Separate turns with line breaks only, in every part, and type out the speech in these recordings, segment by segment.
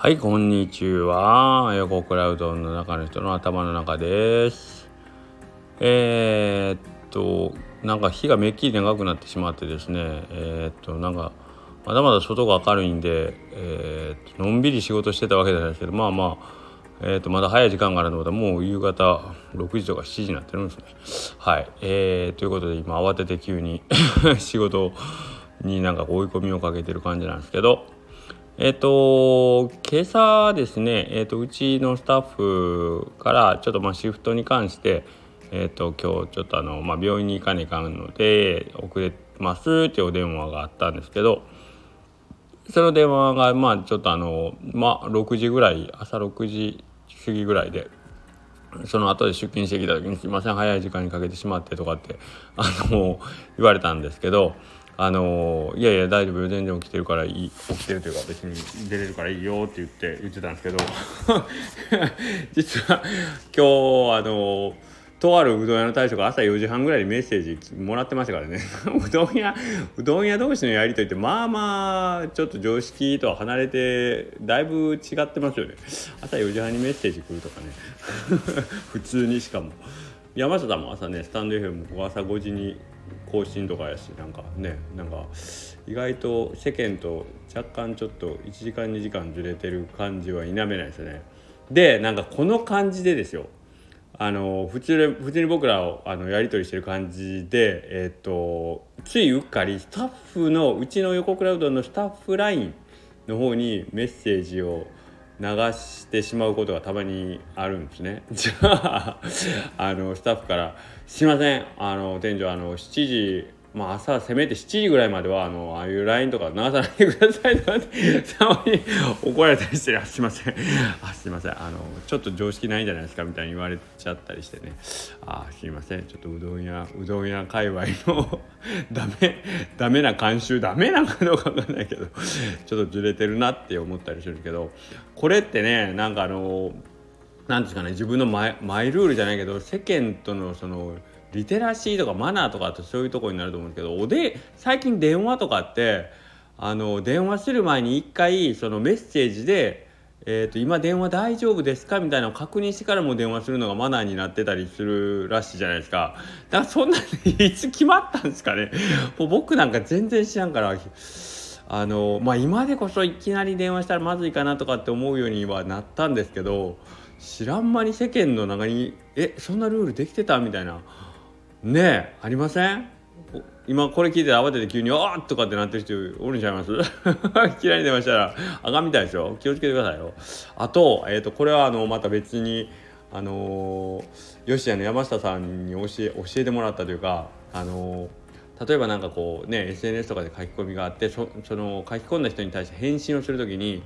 はい、こんにちは。横クラウドの中の人の頭の中です。えー、っと、なんか日がめっきり長くなってしまってですね、えー、っと、なんか、まだまだ外が明るいんで、えー、っとのんびり仕事してたわけじゃないですけど、まあまあ、えー、とまだ早い時間があるのでもう夕方6時とか7時になってるんですね。はい、えー、ということで今慌てて急に 仕事になんか追い込みをかけてる感じなんですけどえっ、ー、と今朝ですね、えーと、うちのスタッフからちょっとまあシフトに関してえっ、ー、と今日ちょっとあの、まあ、病院に行かねかんので遅れますっていうお電話があったんですけどその電話がまあちょっとあのまあ6時ぐらい朝6時過ぎぐらいでその後で出勤してきた時に「すいません早い時間にかけてしまって」とかってあの言われたんですけどあのいやいや大丈夫全然起きてるからいい。起きてるというか別に出れるからいいよって言って言ってたんですけど。実は今日あのとあるうどん屋の大将が朝4時半ぐらいにメッセージもらってましたからね。うどん屋うどん屋同士のやり取りってまあまあちょっと常識とは離れてだいぶ違ってますよね。朝4時半にメッセージ来るとかね。普通にしかも。山下も朝ねスタンド FM も朝5時に更新とかやしなんかねなんか意外と世間と若干ちょっと1時間2時間ずれてる感じは否めないですね。でなんかこの感じでですよ。あの普通普通に僕らをあのやり取りしてる感じで、えっ、とついうっかりスタッフのうちの横クラウドのスタッフ LINE の方にメッセージを流してしまうことがたまにあるんですね。じゃああのスタッフから「すいませんあの店長あの7時まあ、朝せめて7時ぐらいまではあのああいう LINE とか流さないでくださいとかって たまに怒られたりして「あすいません。あすいません。あのちょっと常識ないんじゃないですか」みたいに言われちゃったりしてね「あすいません。ちょっとうどん屋うどん屋界隈の ダメダメな慣習ダメなのかどうかわかんないけどちょっとずれてるなって思ったりするけどこれってねなんかあのなんですかね自分のマイマイルールじゃないけど世間とのそのリテラシーとかマナーとかってそういうとこになると思うんですけどおで最近電話とかってあの電話する前に一回そのメッセージでえーと、今電話大丈夫ですかみたいなのを確認してからも電話するのがマナーになってたりするらしいじゃないですか。だからそんなにいつ決まったんですかね。もう僕なんか全然知らんからあのまあ今でこそいきなり電話したらまずいかなとかって思うようにはなったんですけど知らん間に世間の中にえそんなルールできてた？みたいなねえありません？今これ聞いて慌てて急に「あっ!」とかってなってる人おるんちゃいます？嫌いきな出ましたら。あかんみたいですよ。気をつけてくださいよ。あと,、えーと、これはあのまた別にあのー、吉谷の山下さんに教え教えてもらったというかあのー、例えば何かこうね SNS とかで書き込みがあってその書き込んだ人に対して返信をする時に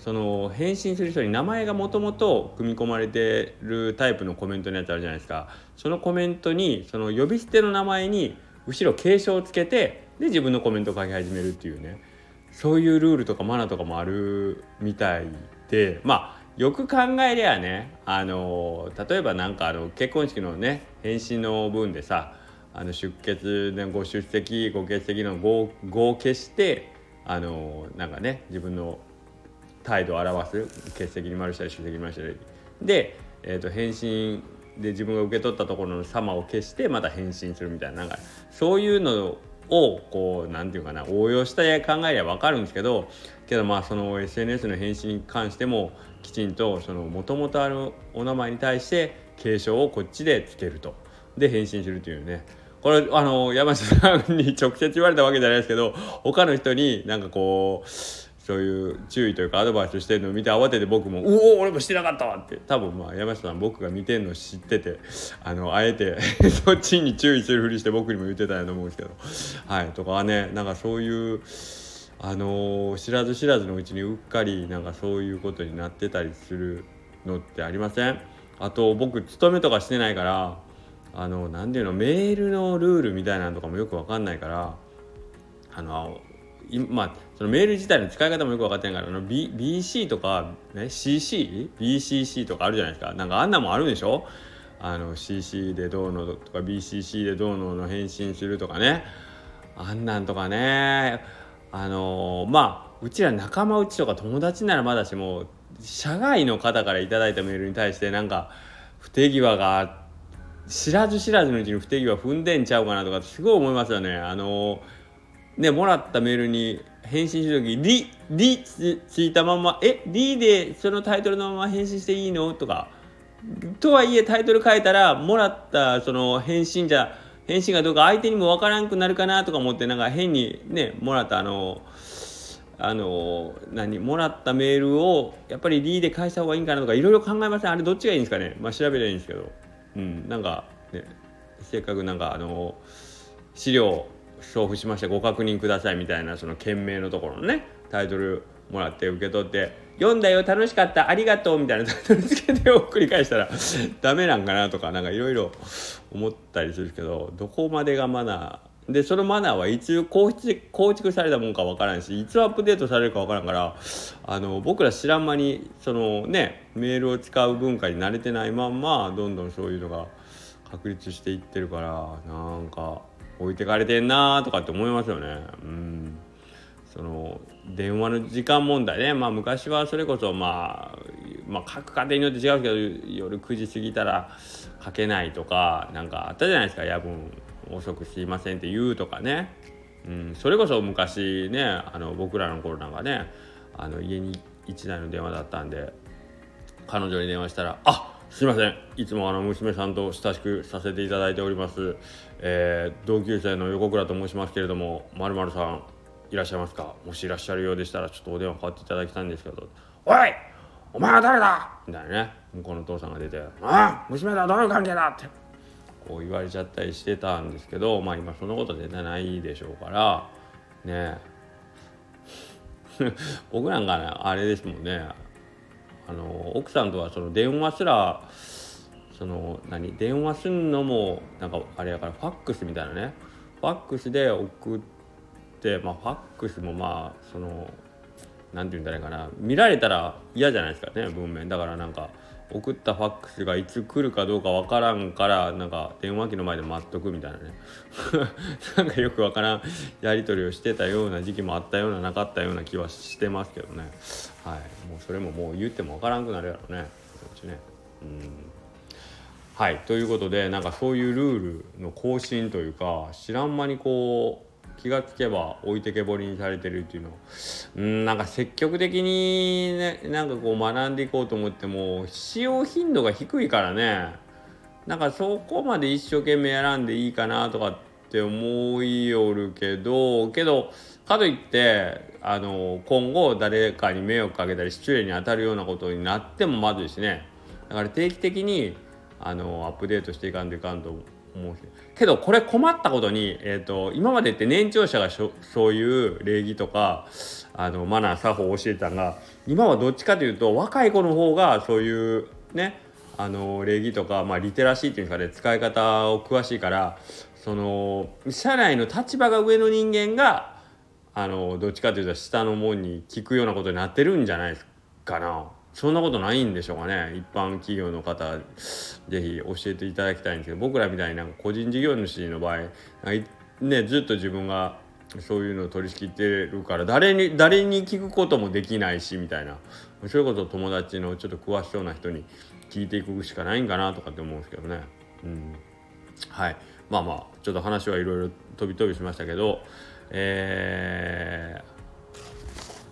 その返信する人に名前がもともと組み込まれてるタイプのコメントのやつあるじゃないですか。そのコメントにその呼び捨ての名前に後ろ継承をつけてで自分のコメントを書き始めるっていうね。そういうルールとかマナーとかもあるみたいで。まあよく考えりゃねあの例えばなんかあの結婚式のね返信の分でさあの出欠でご出席ご欠席の合を消してあのなんかね自分の態度を表す欠席に丸したり出席に丸したりで、えー、と返信で自分が受け取ったところの様を消してまた返信するみたいななんかそういうのをこう何て言うかな応用した考えりゃ分かるんですけどけどまあその SNS の返信に関してもきちんとそのもともとあるお名前に対して継承をこっちでつけると。で返信するというね。これあの山下さんに直接言われたわけじゃないですけど他の人になんかこうそういう注意というかアドバイスしてるのを見て慌てて僕も「うお俺もしてなかったわ!」って多分まあ山下さん僕が見てんの知っててあのあえて そっちに注意するふりして僕にも言ってたんやと思うんですけどはいとかはねなんかそういうあのー、知らず知らずのうちにうっかりなんかそういうことになってたりするのってありません？あと僕勤めとかしてないからあの何ていうのメールのルールみたいなのとかもよく分かんないからあのまあそのメール自体の使い方もよく分かってないからあの、B、BC とか、ね、CC?BCC とかあるじゃないですかなんかあんなもんあるでしょ？あの CC でどうのとか BCC でどうのの返信するとかねあんなんとかねあのー、まあうちら仲間内とか友達ならまだしも社外の方から頂いたメールに対してなんか不手際が知らず知らずのうちに不手際踏んでんちゃうかなとかすごい思いますよね。あのねもらったメールに返信する時「リ」「リ」ついたまま「えリ」でそのタイトルのまま返信していいの?」とかとはいえタイトル変えたらもらったその返信じゃ返信がどうか相手にも分からんくなるかな？とか思ってなんか変にねもらったあのあの何？もらったメールをやっぱり D で返した方がいいんかな？とかいろいろ考えませんあれどっちがいいんですかね？まあ調べればいいんですけど。うんなんかねせっかくなんかあの資料送付しましてご確認くださいみたいなその件名のところのねタイトルもらって受け取って「読んだよ楽しかったありがとう」みたいなタイトルつけてを繰り返したら ダメなんかなとかなんかいろいろ思ったりするけどどこまでがマナー？でそのマナーはいつ構築構築されたもんかわからんしいつアップデートされるかわからんからあの僕ら知らん間にそのねメールを使う文化に慣れてないまんまどんどんそういうのが確立していってるからなんか置いてかれてんなーとかって思いますよね。うん。その電話の時間問題ね。まあ昔はそれこそまあまあ各家庭によって違うけど夜9時過ぎたらかけないとかなんかあったじゃないですか。夜分遅くすいませんって言うとかね、うん、それこそ昔ねあの僕らの頃なんかねあの家に1台の電話だったんで彼女に電話したら「あっすいません。いつもあの娘さんと親しくさせていただいております、えー、同級生の横倉と申しますけれどもまるまるさんいらっしゃいますか？もしいらっしゃるようでしたらちょっとお電話かかっていただきたいんですけど「おい!お前は誰だ!」みたいなね。向こうの父さんが出て「ああ娘とはどういう関係だ!」って。こう言われちゃったりしてたんですけどまあ今そのこと絶対ないでしょうから。ね 僕なんかねあれですもんね。あの奥さんとはその電話すらその何電話すんのもなんかあれやからファックスみたいなね。ファックスで送って、まあ、ファックスもまあその何て言うんだろうかな。見られたら嫌じゃないですかね文面。だからなんか送ったファックスがいつ来るかどうかわからんからなんか電話機の前で待っとくみたいなね。なんかよくわからんやり取りをしてたような時期もあったようななかったような気はしてますけどね。はい。もうそれももう言ってもわからんくなるやろね。そっちね。うん。はい。ということでなんかそういうルールの更新というか知らん間にこう気がつけば置いてけぼりにされてるっていうの。うんなんか積極的にねなんかこう学んでいこうと思っても使用頻度が低いからね。なんかそこまで一生懸命選んでいいかなとかって思いよるけどけどかといってあの今後誰かに迷惑かけたり失礼に当たるようなことになってもまずいしね。だから定期的にあのアップデートしていかんといかんと思うけどこれ困ったことに、えーと、今までって年長者がそういう礼儀とかあのマナー作法を教えてたが今はどっちかというと若い子の方がそういうねあの礼儀とか、まあ、リテラシーっていうんですかね使い方を詳しいからその社内の立場が上の人間があのどっちかというと下の門に聞くようなことになってるんじゃないかな。そんなことないんでしょうかね。一般企業の方是非教えていただきたいんですけど僕らみたいな個人事業主の場合ねずっと自分がそういうのを取り仕切ってるから誰に誰に聞くこともできないしみたいな。それこそ友達のちょっと詳しそうな人に聞いていくしかないんかなとかって思うんですけどね。うん、はい。まあまあちょっと話はいろいろ飛び飛びしましたけどえー、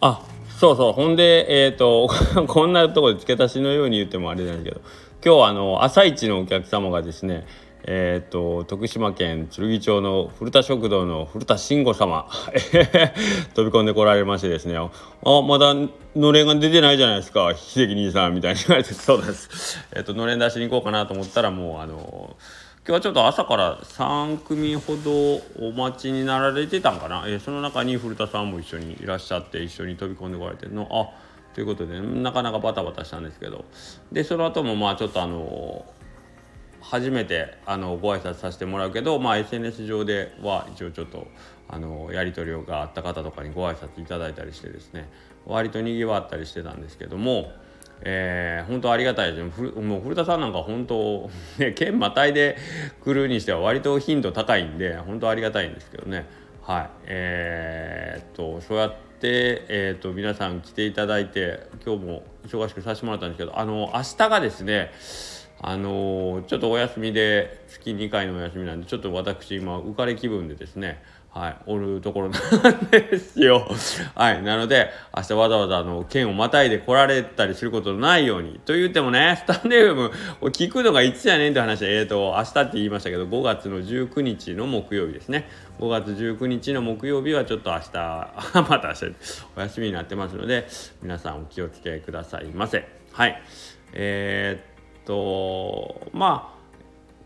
あそうそう。ほんでえっ、ー、とこんなとこで付け足しのように言ってもあれなんですけど今日はあの朝一のお客様がですねえーと、徳島県剣町の古田食堂の古田慎吾様 飛び込んでこられましてですね「あまだのれんが出てないじゃないですか秀樹兄さん」みたいに言われてそうです、えーと、のれん出しに行こうかなと思ったらもうあの今日はちょっと朝から3組ほどお待ちになられてたんかな、えー、その中に古田さんも一緒にいらっしゃって一緒に飛び込んでこられてるの？あということでなかなかバタバタしたんですけどでその後もまあちょっとあの初めてあのご挨拶させてもらうけど、まあ、SNS 上では一応ちょっとあのやり取りがあった方とかにご挨拶いただいたりしてですね割とにぎわったりしてたんですけども。えー、本当ありがたいです。もう古田さんなんか本当、ね、県またいで来るにしては割と頻度高いんで本当ありがたいんですけどね。はい。えー、っとそうやって、えー、っと皆さん来ていただいて今日も忙しくさせてもらったんですけどあの明日がですねあのちょっとお休みで月2回のお休みなんでちょっと私今浮かれ気分でですねはい、おるところなんですよ。はい、なので、明日わざわざあの、県をまたいで来られたりすることのないように。と言ってもね、スタンデームを聞くのがいつやねんって話で、えっ、ー、と、明日って言いましたけど、5月の19日の木曜日ですね。5月19日の木曜日はちょっと明日、また明日、お休みになってますので、皆さんお気をつけくださいませ。はい。えー、っと、まあ、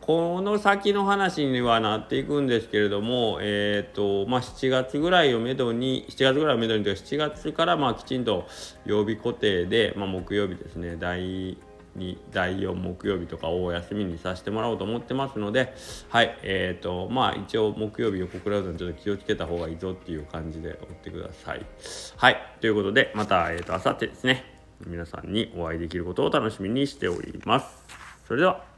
この先の話にはなっていくんですけれども、えーとまあ、7月ぐらいをめどに7月ぐらいをめどにというか7月からまあきちんと曜日固定で、まあ、木曜日ですね第2第4木曜日とかをお休みにさせてもらおうと思ってますのではいえーとまあ一応木曜日横クラウドにちょっと気をつけた方がいいぞっていう感じで追ってください。はいということでまた、えーと、と明後日ですね皆さんにお会いできることを楽しみにしております。それでは